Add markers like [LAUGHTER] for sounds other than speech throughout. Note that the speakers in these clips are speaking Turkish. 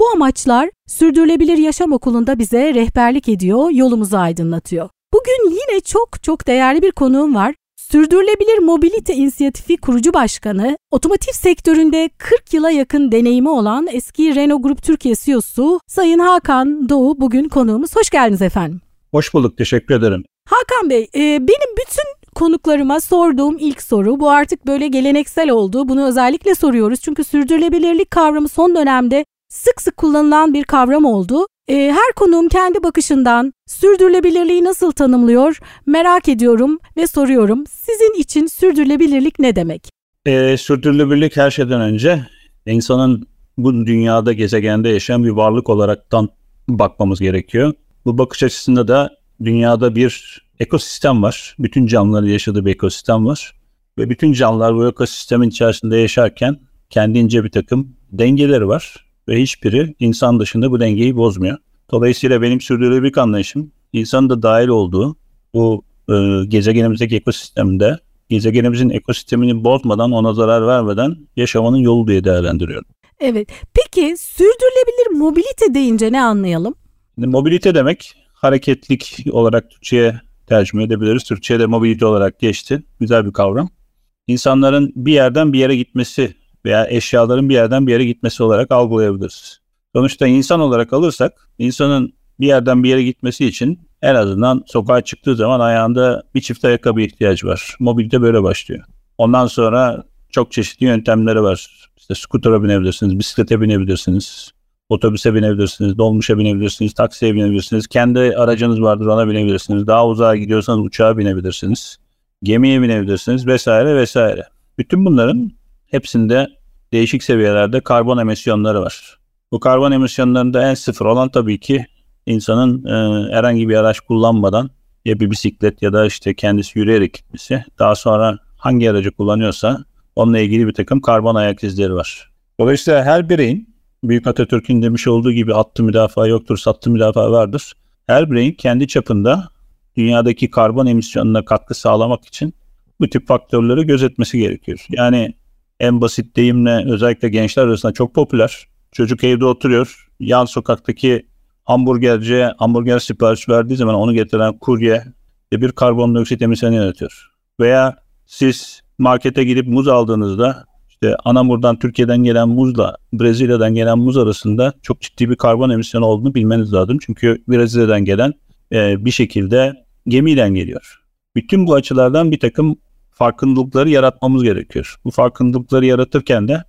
Bu amaçlar Sürdürülebilir Yaşam Okulu'nda bize rehberlik ediyor, yolumuzu aydınlatıyor. Bugün yine çok çok değerli bir konuğum var. Sürdürülebilir Mobilite İnisiyatifi kurucu başkanı, otomotiv sektöründe 40 yıla yakın deneyimi olan eski Renault Grup Türkiye CEO'su Sayın Hakan Doğu bugün konuğumuz. Hoş geldiniz efendim. Hoş bulduk, teşekkür ederim. Hakan Bey, e, benim bütün konuklarıma sorduğum ilk soru bu artık böyle geleneksel oldu. Bunu özellikle soruyoruz çünkü sürdürülebilirlik kavramı son dönemde sık sık kullanılan bir kavram oldu. E, her konuğum kendi bakışından sürdürülebilirliği nasıl tanımlıyor merak ediyorum ve soruyorum. Sizin için sürdürülebilirlik ne demek? E, sürdürülebilirlik her şeyden önce insanın bu dünyada gezegende yaşayan bir varlık olaraktan bakmamız gerekiyor. Bu bakış açısında da dünyada bir ekosistem var. Bütün canlıların yaşadığı bir ekosistem var. Ve bütün canlılar bu ekosistemin içerisinde yaşarken kendince bir takım dengeleri var ve hiçbiri insan dışında bu dengeyi bozmuyor. Dolayısıyla benim sürdürülebilirlik anlayışım insanın da dahil olduğu bu e, gezegenimizdeki ekosistemde gezegenimizin ekosistemini bozmadan ona zarar vermeden yaşamanın yolu diye değerlendiriyorum. Evet. Peki sürdürülebilir mobilite deyince ne anlayalım? Şimdi mobilite demek hareketlik olarak Türkçe'ye tercüme edebiliriz. Türkçe'de mobilite olarak geçti. Güzel bir kavram. İnsanların bir yerden bir yere gitmesi veya eşyaların bir yerden bir yere gitmesi olarak algılayabiliriz. Sonuçta insan olarak alırsak insanın bir yerden bir yere gitmesi için en azından sokağa çıktığı zaman ayağında bir çift ayakkabı ihtiyacı var. Mobilite böyle başlıyor. Ondan sonra çok çeşitli yöntemleri var. İşte skutura binebilirsiniz, bisiklete binebilirsiniz, otobüse binebilirsiniz, dolmuşa binebilirsiniz, taksiye binebilirsiniz. Kendi aracınız vardır ona binebilirsiniz. Daha uzağa gidiyorsanız uçağa binebilirsiniz. Gemiye binebilirsiniz vesaire vesaire. Bütün bunların hepsinde değişik seviyelerde karbon emisyonları var. Bu karbon emisyonlarında en sıfır olan tabii ki insanın e, herhangi bir araç kullanmadan ya bir bisiklet ya da işte kendisi yürüyerek gitmesi. Daha sonra hangi aracı kullanıyorsa onunla ilgili bir takım karbon ayak izleri var. Dolayısıyla her bireyin Büyük Atatürk'ün demiş olduğu gibi attı müdafaa yoktur, sattı müdafaa vardır. Her bireyin kendi çapında dünyadaki karbon emisyonuna katkı sağlamak için bu tip faktörleri gözetmesi gerekiyor. Yani en basit deyimle özellikle gençler arasında çok popüler. Çocuk evde oturuyor. Yan sokaktaki hamburgerciye hamburger sipariş verdiği zaman onu getiren kurye de bir karbondioksit emisyonu yaratıyor. Veya siz markete gidip muz aldığınızda işte Anamur'dan Türkiye'den gelen muzla Brezilya'dan gelen muz arasında çok ciddi bir karbon emisyonu olduğunu bilmeniz lazım. Çünkü Brezilya'dan gelen e, bir şekilde gemiyle geliyor. Bütün bu açılardan bir takım farkındalıkları yaratmamız gerekiyor. Bu farkındalıkları yaratırken de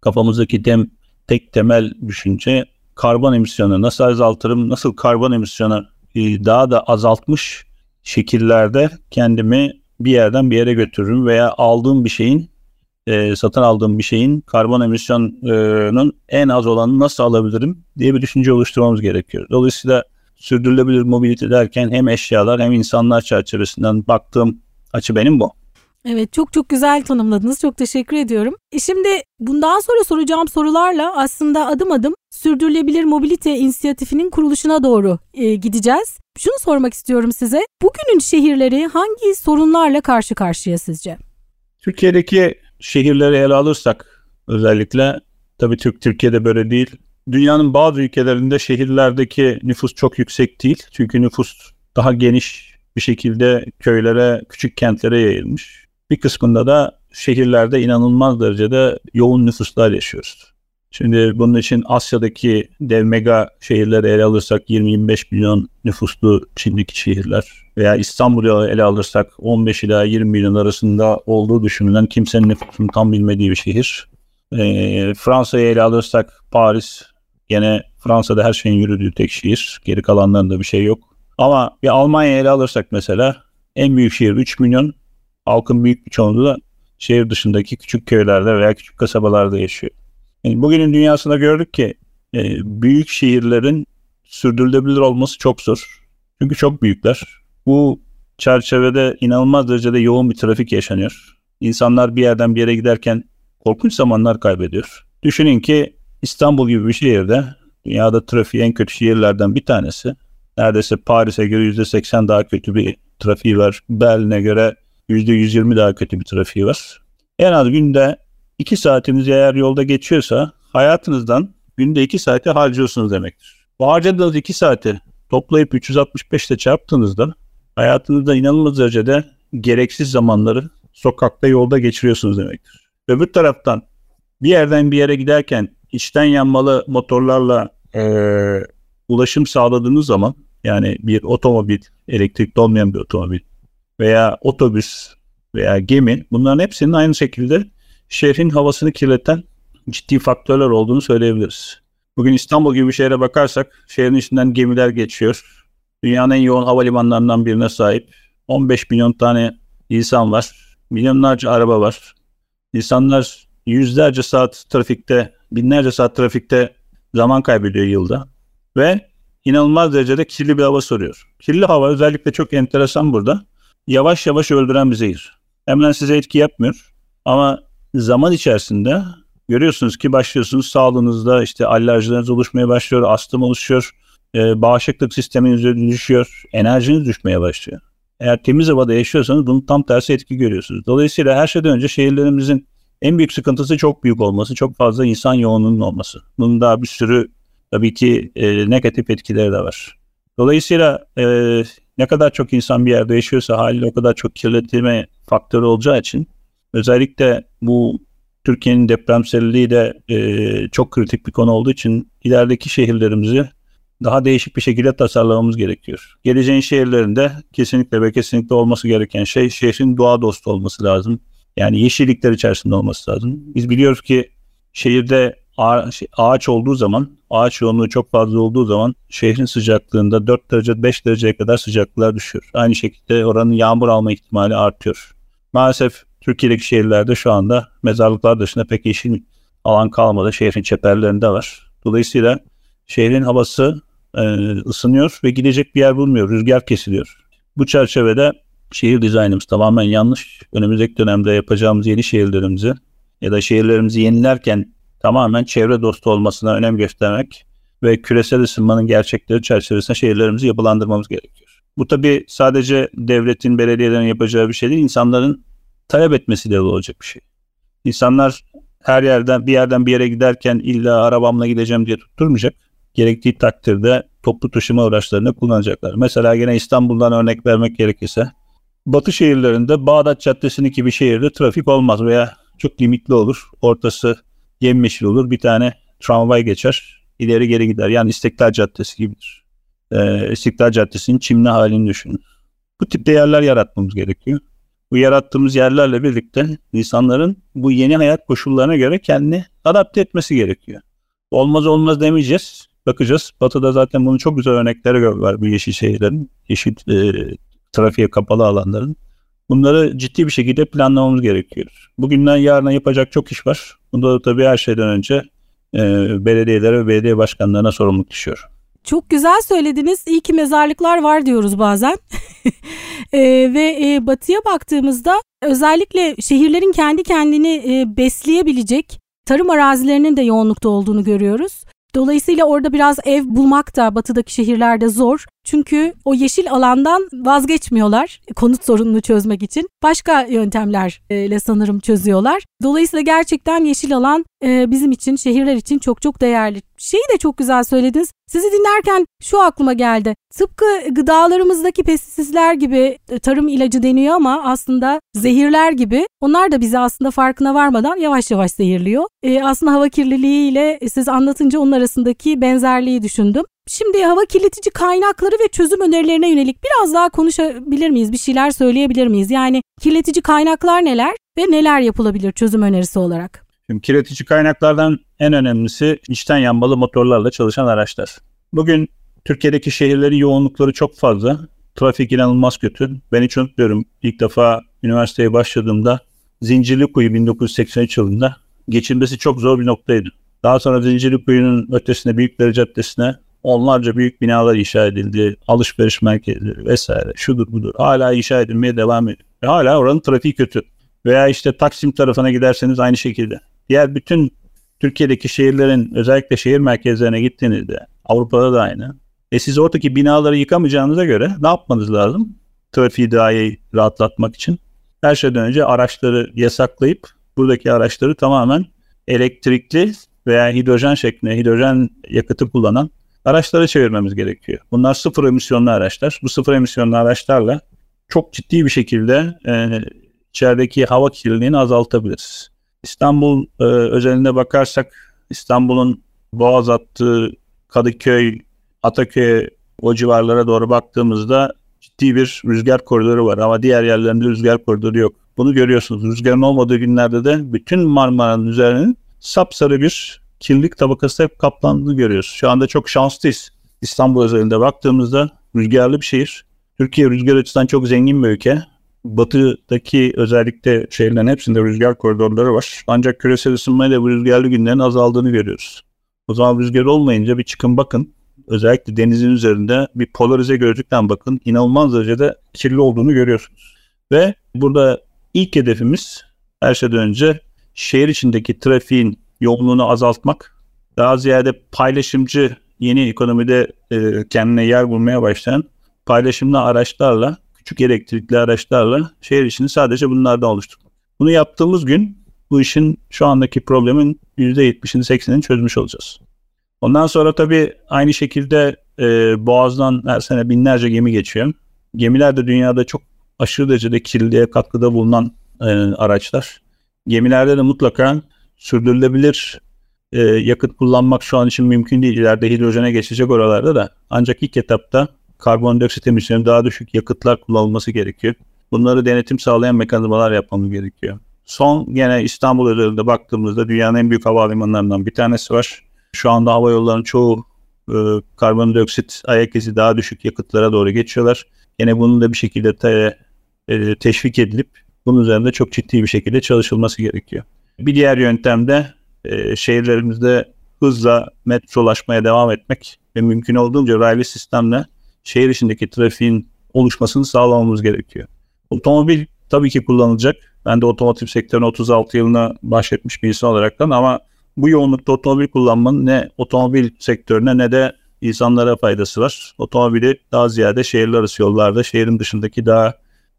kafamızdaki dem, tek temel düşünce karbon emisyonu nasıl azaltırım, nasıl karbon emisyonu e, daha da azaltmış şekillerde kendimi bir yerden bir yere götürürüm veya aldığım bir şeyin e, satın aldığım bir şeyin karbon emisyonunun en az olanını nasıl alabilirim diye bir düşünce oluşturmamız gerekiyor. Dolayısıyla sürdürülebilir mobilite derken hem eşyalar hem insanlar çerçevesinden baktığım açı benim bu. Evet çok çok güzel tanımladınız. Çok teşekkür ediyorum. E şimdi bundan sonra soracağım sorularla aslında adım adım Sürdürülebilir Mobilite İnisiyatifinin kuruluşuna doğru e, gideceğiz. Şunu sormak istiyorum size. Bugünün şehirleri hangi sorunlarla karşı karşıya sizce? Türkiye'deki şehirleri ele alırsak özellikle tabii Türk Türkiye'de böyle değil. Dünyanın bazı ülkelerinde şehirlerdeki nüfus çok yüksek değil. Çünkü nüfus daha geniş bir şekilde köylere, küçük kentlere yayılmış. Bir kısmında da şehirlerde inanılmaz derecede yoğun nüfuslar yaşıyoruz. Şimdi bunun için Asya'daki dev mega şehirleri ele alırsak 20-25 milyon nüfuslu Çin'deki şehirler veya İstanbul'u ele alırsak 15 ila 20 milyon arasında olduğu düşünülen kimsenin nüfusunu tam bilmediği bir şehir. E, Fransa'yı ele alırsak Paris gene Fransa'da her şeyin yürüdüğü tek şehir. Geri kalanlarında bir şey yok. Ama bir Almanya'yı ele alırsak mesela en büyük şehir 3 milyon halkın büyük bir çoğunluğu da şehir dışındaki küçük köylerde veya küçük kasabalarda yaşıyor. Yani bugünün dünyasında gördük ki e, büyük şehirlerin sürdürülebilir olması çok zor. Çünkü çok büyükler. Bu çerçevede inanılmaz derecede yoğun bir trafik yaşanıyor. İnsanlar bir yerden bir yere giderken korkunç zamanlar kaybediyor. Düşünün ki İstanbul gibi bir şehirde dünyada trafiği en kötü şehirlerden bir tanesi. Neredeyse Paris'e göre %80 daha kötü bir trafiği var. Berlin'e göre %120 daha kötü bir trafiği var. En az günde 2 saatiniz eğer yolda geçiyorsa hayatınızdan günde 2 saati harcıyorsunuz demektir. Bu harcadığınız 2 saati toplayıp 365 ile çarptığınızda hayatınızda inanılmaz derecede gereksiz zamanları sokakta yolda geçiriyorsunuz demektir. Öbür taraftan bir yerden bir yere giderken içten yanmalı motorlarla e, ulaşım sağladığınız zaman yani bir otomobil, elektrikli olmayan bir otomobil veya otobüs veya gemi bunların hepsinin aynı şekilde şehrin havasını kirleten ciddi faktörler olduğunu söyleyebiliriz. Bugün İstanbul gibi bir şehre bakarsak şehrin içinden gemiler geçiyor. Dünyanın en yoğun havalimanlarından birine sahip. 15 milyon tane insan var. Milyonlarca araba var. İnsanlar yüzlerce saat trafikte, binlerce saat trafikte zaman kaybediyor yılda. Ve inanılmaz derecede kirli bir hava soruyor. Kirli hava özellikle çok enteresan burada. Yavaş yavaş öldüren bir zehir. Hemen size etki yapmıyor. Ama zaman içerisinde görüyorsunuz ki başlıyorsunuz sağlığınızda işte alerjileriniz oluşmaya başlıyor, astım oluşuyor, e, bağışıklık sisteminiz düşüyor, enerjiniz düşmeye başlıyor. Eğer temiz havada yaşıyorsanız bunun tam tersi etki görüyorsunuz. Dolayısıyla her şeyden önce şehirlerimizin en büyük sıkıntısı çok büyük olması, çok fazla insan yoğunluğunun olması. Bunun daha bir sürü tabii ki e, negatif etkileri de var. Dolayısıyla e, ne kadar çok insan bir yerde yaşıyorsa haliyle o kadar çok kirletilme faktörü olacağı için özellikle bu Türkiye'nin depremselliği de e, çok kritik bir konu olduğu için ilerideki şehirlerimizi daha değişik bir şekilde tasarlamamız gerekiyor. Geleceğin şehirlerinde kesinlikle ve kesinlikle olması gereken şey şehrin doğa dostu olması lazım. Yani yeşillikler içerisinde olması lazım. Biz biliyoruz ki şehirde ağaç olduğu zaman, ağaç yoğunluğu çok fazla olduğu zaman şehrin sıcaklığında 4 derece 5 dereceye kadar sıcaklıklar düşüyor. Aynı şekilde oranın yağmur alma ihtimali artıyor. Maalesef Türkiye'deki şehirlerde şu anda mezarlıklar dışında pek yeşil alan kalmadı. Şehrin çeperlerinde var. Dolayısıyla şehrin havası e, ısınıyor ve gidecek bir yer bulmuyor. Rüzgar kesiliyor. Bu çerçevede şehir dizaynımız tamamen yanlış. Önümüzdeki dönemde yapacağımız yeni şehirlerimizi ya da şehirlerimizi yenilerken tamamen çevre dostu olmasına önem göstermek ve küresel ısınmanın gerçekleri çerçevesinde şehirlerimizi yapılandırmamız gerekiyor. Bu tabi sadece devletin, belediyelerin yapacağı bir şey değil, insanların talep etmesiyle olacak bir şey. İnsanlar her yerden bir yerden bir yere giderken illa arabamla gideceğim diye tutturmayacak. Gerektiği takdirde toplu taşıma araçlarını kullanacaklar. Mesela yine İstanbul'dan örnek vermek gerekirse Batı şehirlerinde Bağdat Caddesi'nin gibi şehirde trafik olmaz veya çok limitli olur. Ortası yemyeşil olur. Bir tane tramvay geçer. ileri geri gider. Yani İstiklal Caddesi gibidir. Ee, İstiklal Caddesi'nin çimli halini düşünün. Bu tip yerler yaratmamız gerekiyor. Bu yarattığımız yerlerle birlikte insanların bu yeni hayat koşullarına göre kendini adapte etmesi gerekiyor. Olmaz olmaz demeyeceğiz. Bakacağız. Batı'da zaten bunun çok güzel örnekleri var bu yeşil şehirlerin, yeşil e, trafiğe kapalı alanların. Bunları ciddi bir şekilde planlamamız gerekiyor. Bugünden yarına yapacak çok iş var. Bunda da tabii her şeyden önce e, belediyelere ve belediye başkanlarına sorumluluk düşüyor. Çok güzel söylediniz. İyi ki mezarlıklar var diyoruz bazen. [LAUGHS] e, ve e, batıya baktığımızda özellikle şehirlerin kendi kendini e, besleyebilecek tarım arazilerinin de yoğunlukta olduğunu görüyoruz. Dolayısıyla orada biraz ev bulmak da batıdaki şehirlerde zor. Çünkü o yeşil alandan vazgeçmiyorlar konut sorununu çözmek için. Başka yöntemlerle sanırım çözüyorlar. Dolayısıyla gerçekten yeşil alan e, bizim için, şehirler için çok çok değerli. Şeyi de çok güzel söylediniz. Sizi dinlerken şu aklıma geldi. Tıpkı gıdalarımızdaki pestisitler gibi e, tarım ilacı deniyor ama aslında zehirler gibi onlar da bizi aslında farkına varmadan yavaş yavaş zehirliyor. E, aslında hava kirliliği ile siz anlatınca onun arasındaki benzerliği düşündüm. Şimdi hava kirletici kaynakları ve çözüm önerilerine yönelik biraz daha konuşabilir miyiz? Bir şeyler söyleyebilir miyiz? Yani kirletici kaynaklar neler ve neler yapılabilir çözüm önerisi olarak? Şimdi kirletici kaynaklardan en önemlisi içten yanmalı motorlarla çalışan araçlar. Bugün Türkiye'deki şehirlerin yoğunlukları çok fazla. Trafik inanılmaz kötü. Ben hiç unutmuyorum. İlk defa üniversiteye başladığımda Zincirlikuyu 1983 yılında geçilmesi çok zor bir noktaydı. Daha sonra Zincirlikuyu'nun ötesine Büyükdere Caddesi'ne onlarca büyük binalar inşa edildi. Alışveriş merkezleri vesaire şudur budur. Hala inşa edilmeye devam ediyor. Hala oranın trafiği kötü. Veya işte Taksim tarafına giderseniz aynı şekilde. Diğer bütün Türkiye'deki şehirlerin özellikle şehir merkezlerine gittiğinizde Avrupa'da da aynı. E siz oradaki binaları yıkamayacağınıza göre ne yapmanız lazım? Trafiği daha iyi rahatlatmak için. Her şeyden önce araçları yasaklayıp buradaki araçları tamamen elektrikli veya hidrojen şeklinde hidrojen yakıtı kullanan araçlara çevirmemiz gerekiyor. Bunlar sıfır emisyonlu araçlar. Bu sıfır emisyonlu araçlarla çok ciddi bir şekilde e, içerideki hava kirliliğini azaltabiliriz. İstanbul e, özelinde bakarsak İstanbul'un Boğaz hattı, Kadıköy, Ataköy o civarlara doğru baktığımızda ciddi bir rüzgar koridoru var ama diğer yerlerinde rüzgar koridoru yok. Bunu görüyorsunuz. Rüzgarın olmadığı günlerde de bütün Marmara'nın üzerinin sapsarı bir kirlilik tabakası hep kaplandığını görüyoruz. Şu anda çok şanslıyız. İstanbul özelinde baktığımızda rüzgarlı bir şehir. Türkiye rüzgar açısından çok zengin bir ülke. Batıdaki özellikle şehirlerin hepsinde rüzgar koridorları var. Ancak küresel ısınmayla bu rüzgarlı günlerin azaldığını görüyoruz. O zaman rüzgar olmayınca bir çıkın bakın. Özellikle denizin üzerinde bir polarize gözlükten bakın. İnanılmaz derecede kirli olduğunu görüyorsunuz. Ve burada ilk hedefimiz her şeyden önce şehir içindeki trafiğin yoğunluğunu azaltmak. Daha ziyade paylaşımcı yeni ekonomide e, kendine yer bulmaya başlayan paylaşımlı araçlarla, küçük elektrikli araçlarla şehir içini sadece bunlardan oluşturmak. Bunu yaptığımız gün bu işin şu andaki problemin %70'ini 80'ini çözmüş olacağız. Ondan sonra tabii aynı şekilde e, Boğaz'dan her sene binlerce gemi geçiyor. Gemiler de dünyada çok aşırı derecede kirliliğe katkıda bulunan e, araçlar. Gemilerde de mutlaka sürdürülebilir e, yakıt kullanmak şu an için mümkün değil. İleride hidrojene geçecek oralarda da. Ancak ilk etapta karbondioksit emisyonu daha düşük yakıtlar kullanılması gerekiyor. Bunları denetim sağlayan mekanizmalar yapmamız gerekiyor. Son gene İstanbul özelinde baktığımızda dünyanın en büyük havalimanlarından bir tanesi var. Şu anda hava yollarının çoğu e, karbondioksit ayak izi daha düşük yakıtlara doğru geçiyorlar. Yine bunun da bir şekilde te, e, teşvik edilip bunun üzerinde çok ciddi bir şekilde çalışılması gerekiyor. Bir diğer yöntem de e, şehirlerimizde hızla metrolaşmaya devam etmek ve mümkün olduğunca raylı sistemle şehir içindeki trafiğin oluşmasını sağlamamız gerekiyor. Otomobil tabii ki kullanılacak. Ben de otomotiv sektörüne 36 yılına başlatmış bir insan olaraktan ama bu yoğunlukta otomobil kullanmanın ne otomobil sektörüne ne de insanlara faydası var. Otomobili daha ziyade şehirler arası yollarda, şehrin dışındaki daha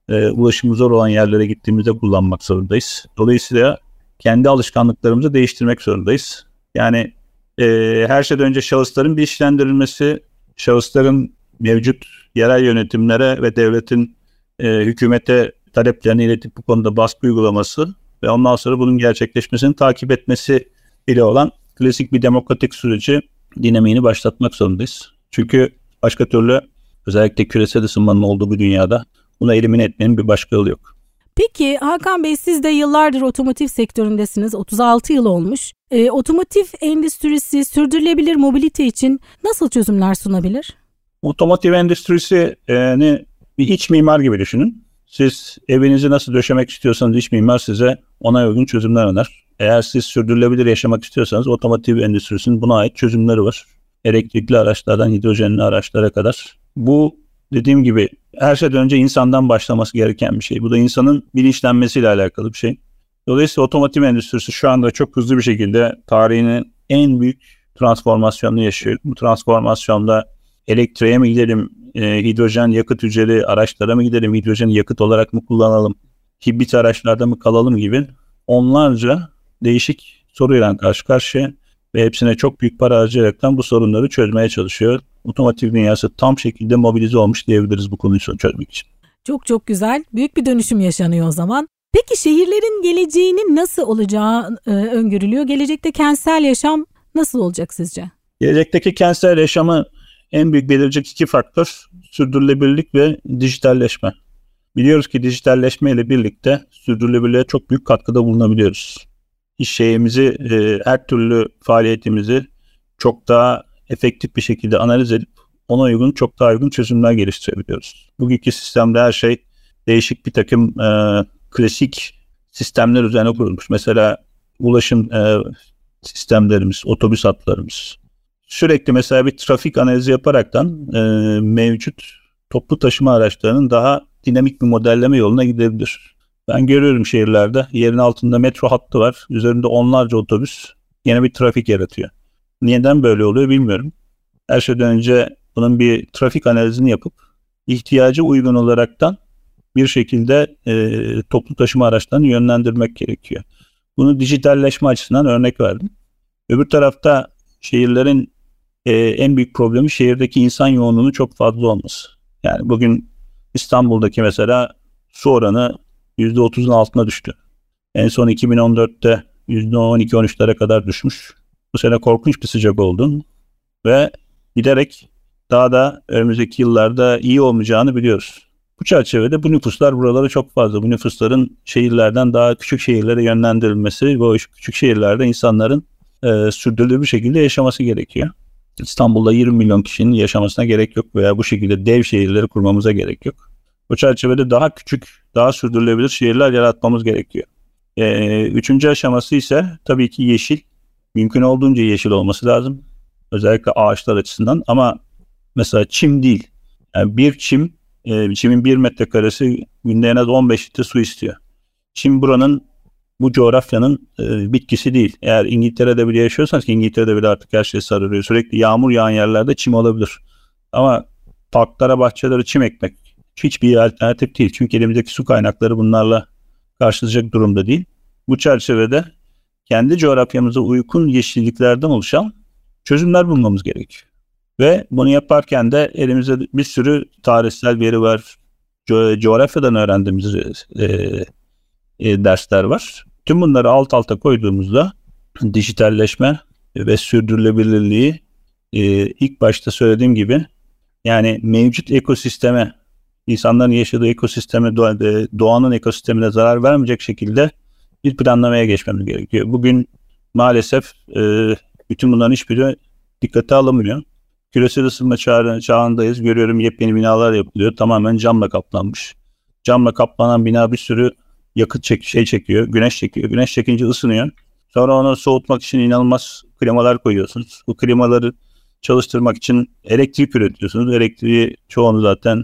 e, ulaşımı zor olan yerlere gittiğimizde kullanmak zorundayız. Dolayısıyla kendi alışkanlıklarımızı değiştirmek zorundayız. Yani e, her şeyden önce şahısların bilinçlendirilmesi, şahısların mevcut yerel yönetimlere ve devletin e, hükümete taleplerini iletip bu konuda baskı uygulaması ve ondan sonra bunun gerçekleşmesini takip etmesi ile olan klasik bir demokratik süreci dinamiğini başlatmak zorundayız. Çünkü başka türlü özellikle küresel ısınmanın olduğu bu dünyada bunu elimine etmenin bir başka yolu yok. Peki Hakan Bey siz de yıllardır otomotiv sektöründesiniz. 36 yıl olmuş. E, otomotiv endüstrisi sürdürülebilir mobilite için nasıl çözümler sunabilir? Otomotiv endüstrisi yani bir iç mimar gibi düşünün. Siz evinizi nasıl döşemek istiyorsanız iç mimar size ona uygun çözümler öner. Eğer siz sürdürülebilir yaşamak istiyorsanız otomotiv endüstrisinin buna ait çözümleri var. Elektrikli araçlardan hidrojenli araçlara kadar. Bu dediğim gibi her şeyden önce insandan başlaması gereken bir şey. Bu da insanın bilinçlenmesiyle alakalı bir şey. Dolayısıyla otomotiv endüstrisi şu anda çok hızlı bir şekilde tarihinin en büyük transformasyonunu yaşıyor. Bu transformasyonda elektriğe mi gidelim, e, hidrojen yakıt hücreli araçlara mı gidelim, hidrojen yakıt olarak mı kullanalım, hibrit araçlarda mı kalalım gibi onlarca değişik soruyla karşı karşıya ve hepsine çok büyük para harcayaraktan bu sorunları çözmeye çalışıyor. Otomotiv dünyası tam şekilde mobilize olmuş diyebiliriz bu konuyu çözmek için. Çok çok güzel. Büyük bir dönüşüm yaşanıyor o zaman. Peki şehirlerin geleceğinin nasıl olacağı e, öngörülüyor? Gelecekte kentsel yaşam nasıl olacak sizce? Gelecekteki kentsel yaşamı en büyük belirleyecek iki faktör sürdürülebilirlik ve dijitalleşme. Biliyoruz ki dijitalleşme ile birlikte sürdürülebilirliğe çok büyük katkıda bulunabiliyoruz. Şeyimizi, e, her türlü faaliyetimizi çok daha efektif bir şekilde analiz edip ona uygun çok daha uygun çözümler geliştirebiliyoruz. Bugünkü sistemde her şey değişik bir takım e, klasik sistemler üzerine kurulmuş. Mesela ulaşım e, sistemlerimiz, otobüs hatlarımız, sürekli mesela bir trafik analizi yaparaktan e, mevcut toplu taşıma araçlarının daha dinamik bir modelleme yoluna gidebilir. Ben görüyorum şehirlerde yerin altında metro hattı var. Üzerinde onlarca otobüs yine bir trafik yaratıyor. Neden böyle oluyor bilmiyorum. Her şeyden önce bunun bir trafik analizini yapıp ihtiyacı uygun olaraktan bir şekilde e, toplu taşıma araçlarını yönlendirmek gerekiyor. Bunu dijitalleşme açısından örnek verdim. Öbür tarafta şehirlerin e, en büyük problemi şehirdeki insan yoğunluğunun çok fazla olması. Yani bugün İstanbul'daki mesela su oranı %30'un altına düştü. En son 2014'te %12-13'lere kadar düşmüş. Bu sene korkunç bir sıcak oldu ve giderek daha da önümüzdeki yıllarda iyi olmayacağını biliyoruz. Bu çerçevede bu nüfuslar buralara çok fazla. Bu nüfusların şehirlerden daha küçük şehirlere yönlendirilmesi ve o küçük şehirlerde insanların e, sürdürülebilir bir şekilde yaşaması gerekiyor. İstanbul'da 20 milyon kişinin yaşamasına gerek yok veya bu şekilde dev şehirleri kurmamıza gerek yok. Bu çerçevede daha küçük, daha sürdürülebilir şehirler yaratmamız gerekiyor. E, üçüncü aşaması ise tabii ki yeşil. Mümkün olduğunca yeşil olması lazım. Özellikle ağaçlar açısından ama mesela çim değil. Yani bir çim, e, çimin bir metrekaresi günde en az 15 litre su istiyor. Çim buranın bu coğrafyanın e, bitkisi değil. Eğer İngiltere'de bile yaşıyorsanız ki İngiltere'de bile artık her şey sararıyor. Sürekli yağmur yağan yerlerde çim olabilir. Ama parklara, bahçelere çim ekmek hiçbir alternatif değil. Çünkü elimizdeki su kaynakları bunlarla karşılayacak durumda değil. Bu çerçevede kendi coğrafyamıza uygun yeşilliklerden oluşan çözümler bulmamız gerekiyor. Ve bunu yaparken de elimizde bir sürü tarihsel veri var. Co- coğrafyadan öğrendiğimiz e, e, dersler var. Tüm bunları alt alta koyduğumuzda dijitalleşme ve sürdürülebilirliği e, ilk başta söylediğim gibi yani mevcut ekosisteme insanların yaşadığı ekosisteme e, doğanın ekosistemine zarar vermeyecek şekilde bir planlamaya geçmemiz gerekiyor. Bugün maalesef e, bütün bunların hiçbiri dikkate alınmıyor. Küresel ısınma çağı, çağındayız. Görüyorum yepyeni binalar yapılıyor. Tamamen camla kaplanmış. Camla kaplanan bina bir sürü yakıt çek şey çekiyor, güneş çekiyor. Güneş çekince ısınıyor. Sonra onu soğutmak için inanılmaz klimalar koyuyorsunuz. Bu klimaları çalıştırmak için elektrik üretiyorsunuz. Elektriği çoğunu zaten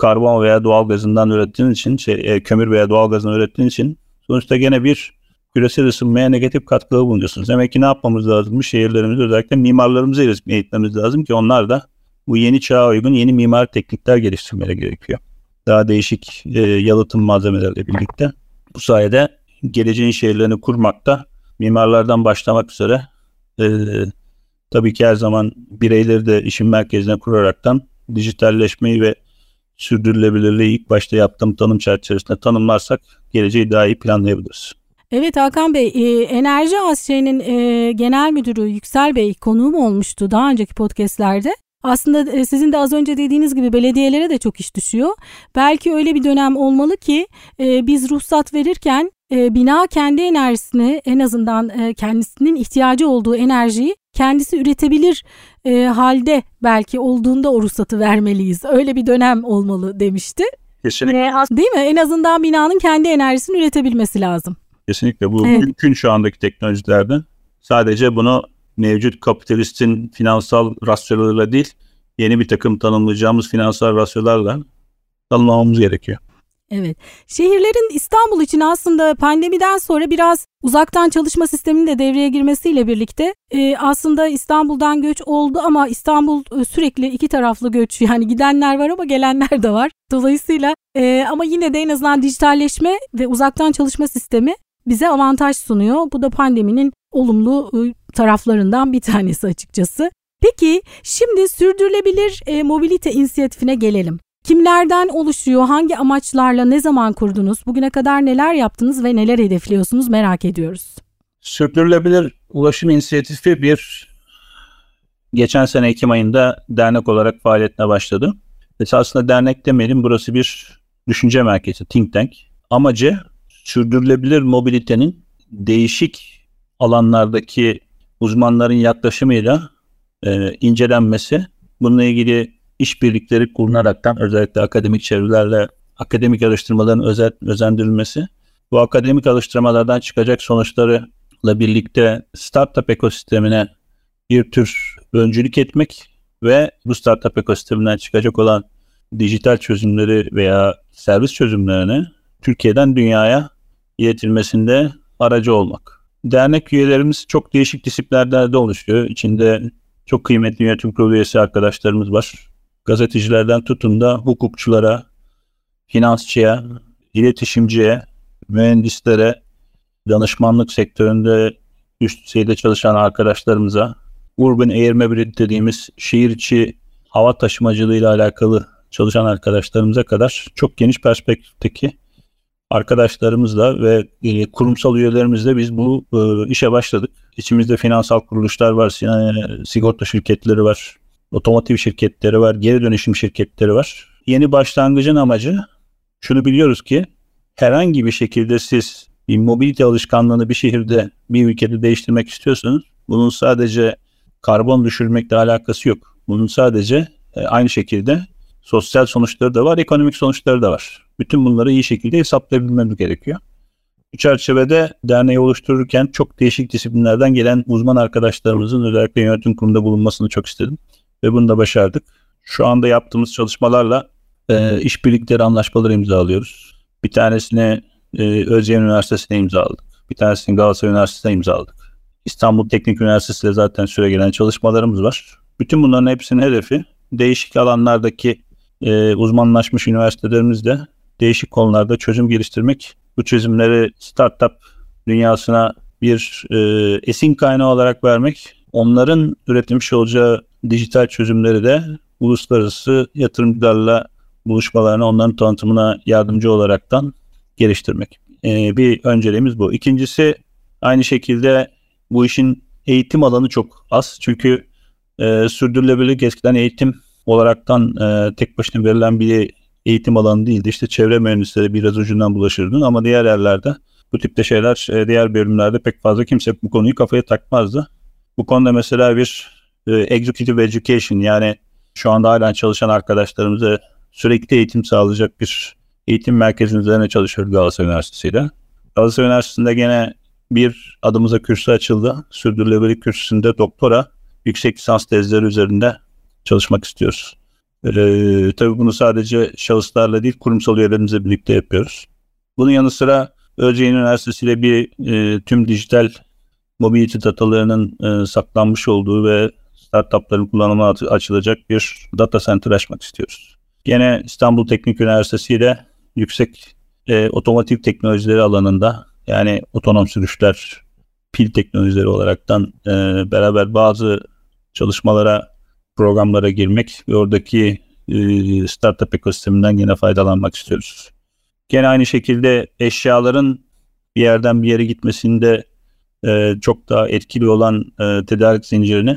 karbon veya doğal gazından ürettiğiniz için, şey, e, kömür veya doğal gazından ürettiğiniz için sonuçta gene bir küresel ısınmaya negatif katkıda bulunuyorsunuz. Demek ki ne yapmamız lazım? Şehirlerimizi özellikle mimarlarımızı eğitmemiz lazım ki onlar da bu yeni çağa uygun yeni mimar teknikler geliştirmeleri gerekiyor. Daha değişik e, yalıtım malzemeleriyle birlikte. Bu sayede geleceğin şehirlerini kurmakta mimarlardan başlamak üzere e, tabii ki her zaman bireyleri de işin merkezine kuraraktan dijitalleşmeyi ve sürdürülebilirliği ilk başta yaptığım tanım çerçevesinde tanımlarsak geleceği daha iyi planlayabiliriz. Evet Hakan Bey, e, Enerji Asya'nın e, genel müdürü Yüksel Bey konuğum olmuştu daha önceki podcastlerde. Aslında e, sizin de az önce dediğiniz gibi belediyelere de çok iş düşüyor. Belki öyle bir dönem olmalı ki e, biz ruhsat verirken e, bina kendi enerjisini en azından kendisinin ihtiyacı olduğu enerjiyi kendisi üretebilir halde belki olduğunda o ruhsatı vermeliyiz. Öyle bir dönem olmalı demişti. Kesinlikle. Değil mi? En azından binanın kendi enerjisini üretebilmesi lazım. Kesinlikle bu evet. mümkün şu andaki teknolojilerde. Sadece bunu mevcut kapitalistin finansal rasyolarıyla değil, yeni bir takım tanımlayacağımız finansal rasyolarla tanımlamamız gerekiyor. Evet. Şehirlerin İstanbul için aslında pandemiden sonra biraz uzaktan çalışma sisteminin de devreye girmesiyle birlikte e, aslında İstanbul'dan göç oldu ama İstanbul e, sürekli iki taraflı göç [LAUGHS] yani gidenler var ama gelenler de var. Dolayısıyla e, ama yine de en azından dijitalleşme ve uzaktan çalışma sistemi bize avantaj sunuyor. Bu da pandeminin olumlu ıı, taraflarından bir tanesi açıkçası. Peki şimdi sürdürülebilir e, mobilite inisiyatifine gelelim. Kimlerden oluşuyor, hangi amaçlarla ne zaman kurdunuz, bugüne kadar neler yaptınız ve neler hedefliyorsunuz merak ediyoruz. Sürdürülebilir Ulaşım İnisiyatifi bir geçen sene Ekim ayında dernek olarak faaliyetine başladı. Esasında dernek demeyelim burası bir düşünce merkezi, think tank. Amacı sürdürülebilir mobilitenin değişik alanlardaki uzmanların yaklaşımıyla e, incelenmesi, bununla ilgili işbirlikleri kurunaraktan özellikle akademik çevrelerle akademik araştırmaların özel, özendirilmesi, bu akademik araştırmalardan çıkacak sonuçlarla birlikte startup ekosistemine bir tür öncülük etmek ve bu startup ekosisteminden çıkacak olan dijital çözümleri veya servis çözümlerini Türkiye'den dünyaya iletilmesinde aracı olmak. Dernek üyelerimiz çok değişik disiplinlerde oluşuyor. İçinde çok kıymetli yönetim kurulu üyesi arkadaşlarımız var. Gazetecilerden tutun da hukukçulara, finansçıya, iletişimciye, mühendislere, danışmanlık sektöründe üst düzeyde çalışan arkadaşlarımıza, Urban Air Mobility dediğimiz şehir içi hava taşımacılığıyla alakalı çalışan arkadaşlarımıza kadar çok geniş perspektifteki arkadaşlarımızla ve e, kurumsal üyelerimizle biz bu e, işe başladık. İçimizde finansal kuruluşlar var, yani sigorta şirketleri var, otomotiv şirketleri var, geri dönüşüm şirketleri var. Yeni başlangıcın amacı şunu biliyoruz ki herhangi bir şekilde siz bir mobilite alışkanlığını bir şehirde, bir ülkede değiştirmek istiyorsanız bunun sadece karbon düşürmekle alakası yok. Bunun sadece e, aynı şekilde sosyal sonuçları da var, ekonomik sonuçları da var. Bütün bunları iyi şekilde hesaplayabilmemiz gerekiyor. Bu çerçevede derneği oluştururken çok değişik disiplinlerden gelen uzman arkadaşlarımızın özellikle yönetim kurumunda bulunmasını çok istedim. Ve bunu da başardık. Şu anda yaptığımız çalışmalarla e, işbirlikleri anlaşmaları imzalıyoruz. Bir tanesini e, Özyeğin Üniversitesi'ne imzaladık. Bir tanesini Galatasaray Üniversitesi'ne imzaladık. İstanbul Teknik Üniversitesi'yle zaten süre gelen çalışmalarımız var. Bütün bunların hepsinin hedefi değişik alanlardaki e, uzmanlaşmış üniversitelerimizle değişik konularda çözüm geliştirmek. Bu çözümleri startup dünyasına bir e, esin kaynağı olarak vermek. Onların üretmiş olacağı dijital çözümleri de uluslararası yatırımcılarla buluşmalarına, onların tanıtımına yardımcı olaraktan geliştirmek. E, bir önceliğimiz bu. İkincisi aynı şekilde bu işin eğitim alanı çok az. Çünkü e, sürdürülebilirlik eskiden eğitim olaraktan e, tek başına verilen bir eğitim alanı değildi. İşte çevre mühendisleri biraz ucundan bulaşırdın ama diğer yerlerde bu tipte şeyler e, diğer bölümlerde pek fazla kimse bu konuyu kafaya takmazdı. Bu konuda mesela bir e, executive education yani şu anda hala çalışan arkadaşlarımıza sürekli eğitim sağlayacak bir eğitim merkezinin üzerine çalışıyoruz Galatasaray Üniversitesi ile. Galatasaray Üniversitesi'nde gene bir adımıza kürsü açıldı. Sürdürülebilirlik kürsüsünde doktora yüksek lisans tezleri üzerinde çalışmak istiyoruz. Ee, tabii bunu sadece şahıslarla değil kurumsal üyelerimizle birlikte yapıyoruz. Bunun yanı sıra Özyeğin Üniversitesi ile bir e, tüm dijital mobility datalarının e, saklanmış olduğu ve startupların kullanımına açılacak bir data center açmak istiyoruz. Gene İstanbul Teknik Üniversitesi ile yüksek e, otomotiv teknolojileri alanında yani otonom sürüşler, pil teknolojileri olaraktan e, beraber bazı çalışmalara, programlara girmek ve oradaki e, startup ekosisteminden yine faydalanmak istiyoruz. Gene aynı şekilde eşyaların bir yerden bir yere gitmesinde e, çok daha etkili olan e, tedarik zincirini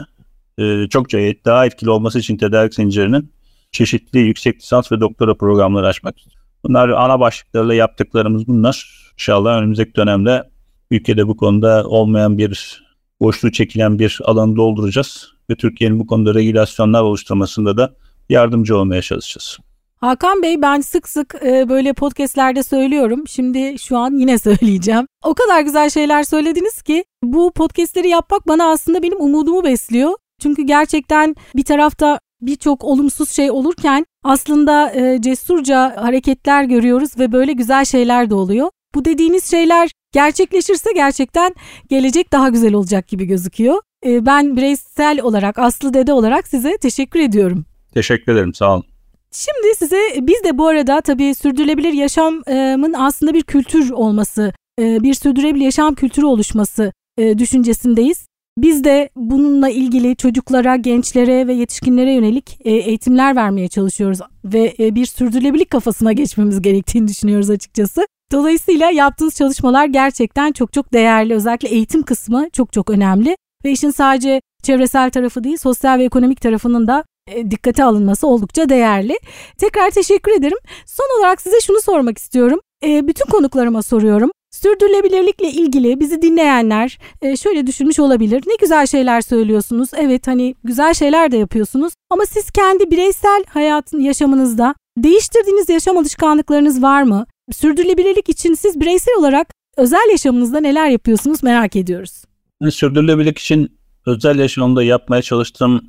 e, çokça daha etkili olması için tedarik zincirinin çeşitli yüksek lisans ve doktora programları açmak. Bunlar ana başlıklarla yaptıklarımız bunlar. İnşallah önümüzdeki dönemde ülkede bu konuda olmayan bir boşluğu çekilen bir alanı dolduracağız ve Türkiye'nin bu konuda regülasyonlar oluşturmasında da yardımcı olmaya çalışacağız. Hakan Bey ben sık sık e, böyle podcastlerde söylüyorum. Şimdi şu an yine [LAUGHS] söyleyeceğim. O kadar güzel şeyler söylediniz ki bu podcastleri yapmak bana aslında benim umudumu besliyor. Çünkü gerçekten bir tarafta birçok olumsuz şey olurken aslında e, cesurca hareketler görüyoruz ve böyle güzel şeyler de oluyor. Bu dediğiniz şeyler gerçekleşirse gerçekten gelecek daha güzel olacak gibi gözüküyor. E, ben bireysel olarak Aslı Dede olarak size teşekkür ediyorum. Teşekkür ederim sağ olun. Şimdi size biz de bu arada tabii sürdürülebilir yaşamın aslında bir kültür olması, e, bir sürdürülebilir yaşam kültürü oluşması e, düşüncesindeyiz. Biz de bununla ilgili çocuklara, gençlere ve yetişkinlere yönelik e, eğitimler vermeye çalışıyoruz ve e, bir sürdürülebilirlik kafasına geçmemiz gerektiğini düşünüyoruz açıkçası. Dolayısıyla yaptığınız çalışmalar gerçekten çok çok değerli. Özellikle eğitim kısmı çok çok önemli ve işin sadece çevresel tarafı değil, sosyal ve ekonomik tarafının da e, dikkate alınması oldukça değerli. Tekrar teşekkür ederim. Son olarak size şunu sormak istiyorum. Bütün konuklarıma soruyorum. Sürdürülebilirlikle ilgili bizi dinleyenler e, şöyle düşünmüş olabilir. Ne güzel şeyler söylüyorsunuz. Evet hani güzel şeyler de yapıyorsunuz. Ama siz kendi bireysel hayatın yaşamınızda değiştirdiğiniz yaşam alışkanlıklarınız var mı? Sürdürülebilirlik için siz bireysel olarak özel yaşamınızda neler yapıyorsunuz merak ediyoruz. Sürdürülebilirlik için özel yaşamımda yapmaya çalıştığım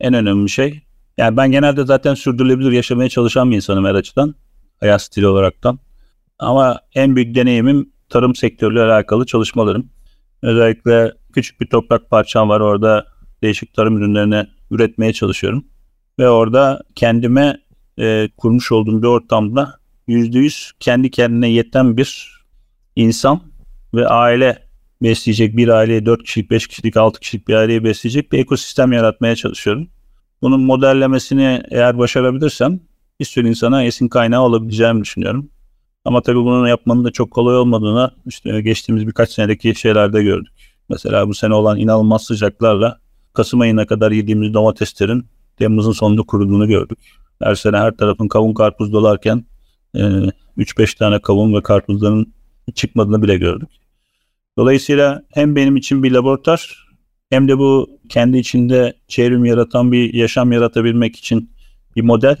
en önemli şey. Yani ben genelde zaten sürdürülebilir yaşamaya çalışan bir insanım her açıdan. Hayat stili olaraktan. Ama en büyük deneyimim tarım sektörüyle alakalı çalışmalarım. Özellikle küçük bir toprak parçam var orada değişik tarım ürünlerini üretmeye çalışıyorum. Ve orada kendime e, kurmuş olduğum bir ortamda %100 kendi kendine yeten bir insan ve aile besleyecek bir aileyi 4 kişilik, 5 kişilik, 6 kişilik bir aileyi besleyecek bir ekosistem yaratmaya çalışıyorum. Bunun modellemesini eğer başarabilirsem bir sürü insana esin kaynağı olabileceğimi düşünüyorum. Ama tabii bunu yapmanın da çok kolay olmadığını işte geçtiğimiz birkaç senedeki şeylerde gördük. Mesela bu sene olan inanılmaz sıcaklarla Kasım ayına kadar yediğimiz domateslerin Temmuz'un sonunda kuruduğunu gördük. Her sene her tarafın kavun karpuz dolarken 3-5 tane kavun ve karpuzların çıkmadığını bile gördük. Dolayısıyla hem benim için bir laboratuvar hem de bu kendi içinde çevrim yaratan bir yaşam yaratabilmek için bir model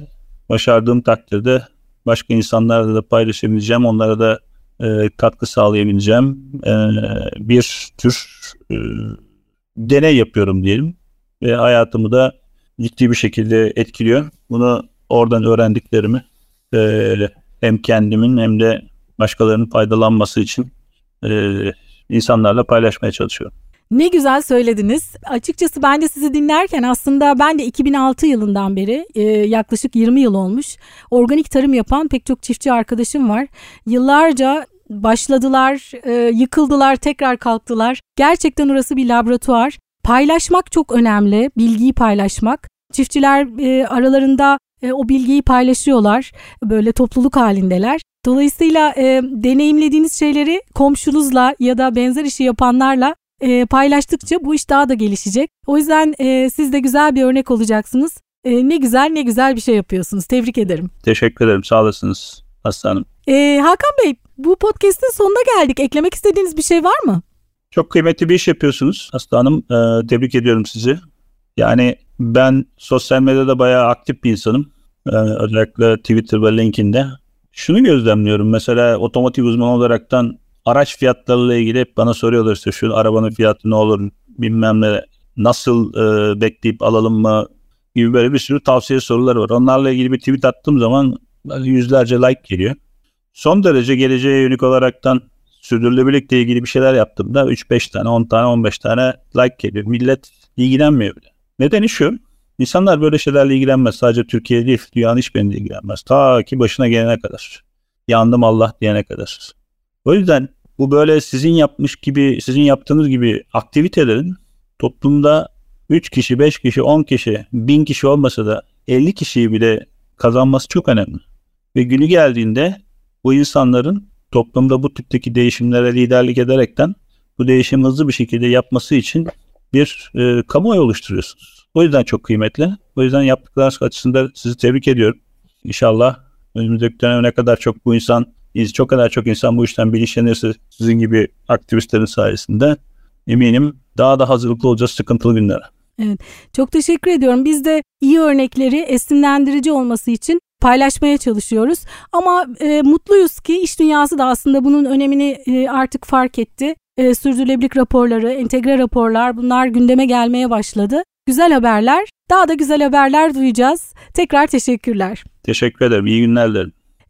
başardığım takdirde başka insanlarla da paylaşabileceğim, onlara da e, katkı sağlayabileceğim e, bir tür e, deney yapıyorum diyelim ve hayatımı da ciddi bir şekilde etkiliyor. Bunu oradan öğrendiklerimi e, hem kendimin hem de başkalarının faydalanması için e, insanlarla paylaşmaya çalışıyorum. Ne güzel söylediniz. Açıkçası ben de sizi dinlerken aslında ben de 2006 yılından beri e, yaklaşık 20 yıl olmuş organik tarım yapan pek çok çiftçi arkadaşım var. Yıllarca başladılar, e, yıkıldılar, tekrar kalktılar. Gerçekten orası bir laboratuvar. Paylaşmak çok önemli, bilgiyi paylaşmak. Çiftçiler e, aralarında e, o bilgiyi paylaşıyorlar. Böyle topluluk halindeler. Dolayısıyla e, deneyimlediğiniz şeyleri komşunuzla ya da benzer işi yapanlarla e, paylaştıkça bu iş daha da gelişecek. O yüzden e, siz de güzel bir örnek olacaksınız. E, ne güzel ne güzel bir şey yapıyorsunuz. Tebrik ederim. Teşekkür ederim. Sağ olasınız Aslanım. E, Hakan Bey bu podcast'in sonuna geldik. Eklemek istediğiniz bir şey var mı? Çok kıymetli bir iş yapıyorsunuz Aslanım. E, tebrik ediyorum sizi. Yani ben sosyal medyada bayağı aktif bir insanım. E, özellikle Twitter ve LinkedIn'de. Şunu gözlemliyorum. Mesela otomotiv uzmanı olaraktan araç fiyatlarıyla ilgili hep bana soruyorlar işte şu arabanın fiyatı ne olur bilmem ne nasıl e, bekleyip alalım mı gibi böyle bir sürü tavsiye soruları var. Onlarla ilgili bir tweet attığım zaman yüzlerce like geliyor. Son derece geleceğe yönelik olaraktan sürdürülebilirlikle ilgili bir şeyler yaptığımda 3-5 tane, 10 tane, 15 tane like geliyor. Millet ilgilenmiyor bile. Nedeni şu, insanlar böyle şeylerle ilgilenmez. Sadece Türkiye değil, dünyanın hiçbirinde ilgilenmez. Ta ki başına gelene kadar. Yandım Allah diyene kadar. O yüzden bu böyle sizin yapmış gibi, sizin yaptığınız gibi aktivitelerin toplumda 3 kişi, 5 kişi, 10 kişi, 1000 kişi olmasa da 50 kişiyi bile kazanması çok önemli. Ve günü geldiğinde bu insanların toplumda bu tipteki değişimlere liderlik ederekten bu değişimi hızlı bir şekilde yapması için bir e, kamuoyu oluşturuyorsunuz. O yüzden çok kıymetli. O yüzden yaptıklarınız açısından sizi tebrik ediyorum. İnşallah önümüzdeki dönem ne kadar çok bu insan çok kadar çok insan bu işten bilinçlenirse sizin gibi aktivistlerin sayesinde eminim daha da hazırlıklı olacağız sıkıntılı günlere. Evet, çok teşekkür ediyorum. Biz de iyi örnekleri esinlendirici olması için paylaşmaya çalışıyoruz. Ama e, mutluyuz ki iş dünyası da aslında bunun önemini e, artık fark etti. E, sürdürülebilirlik raporları, entegre raporlar bunlar gündeme gelmeye başladı. Güzel haberler, daha da güzel haberler duyacağız. Tekrar teşekkürler. Teşekkür ederim. İyi günler dilerim.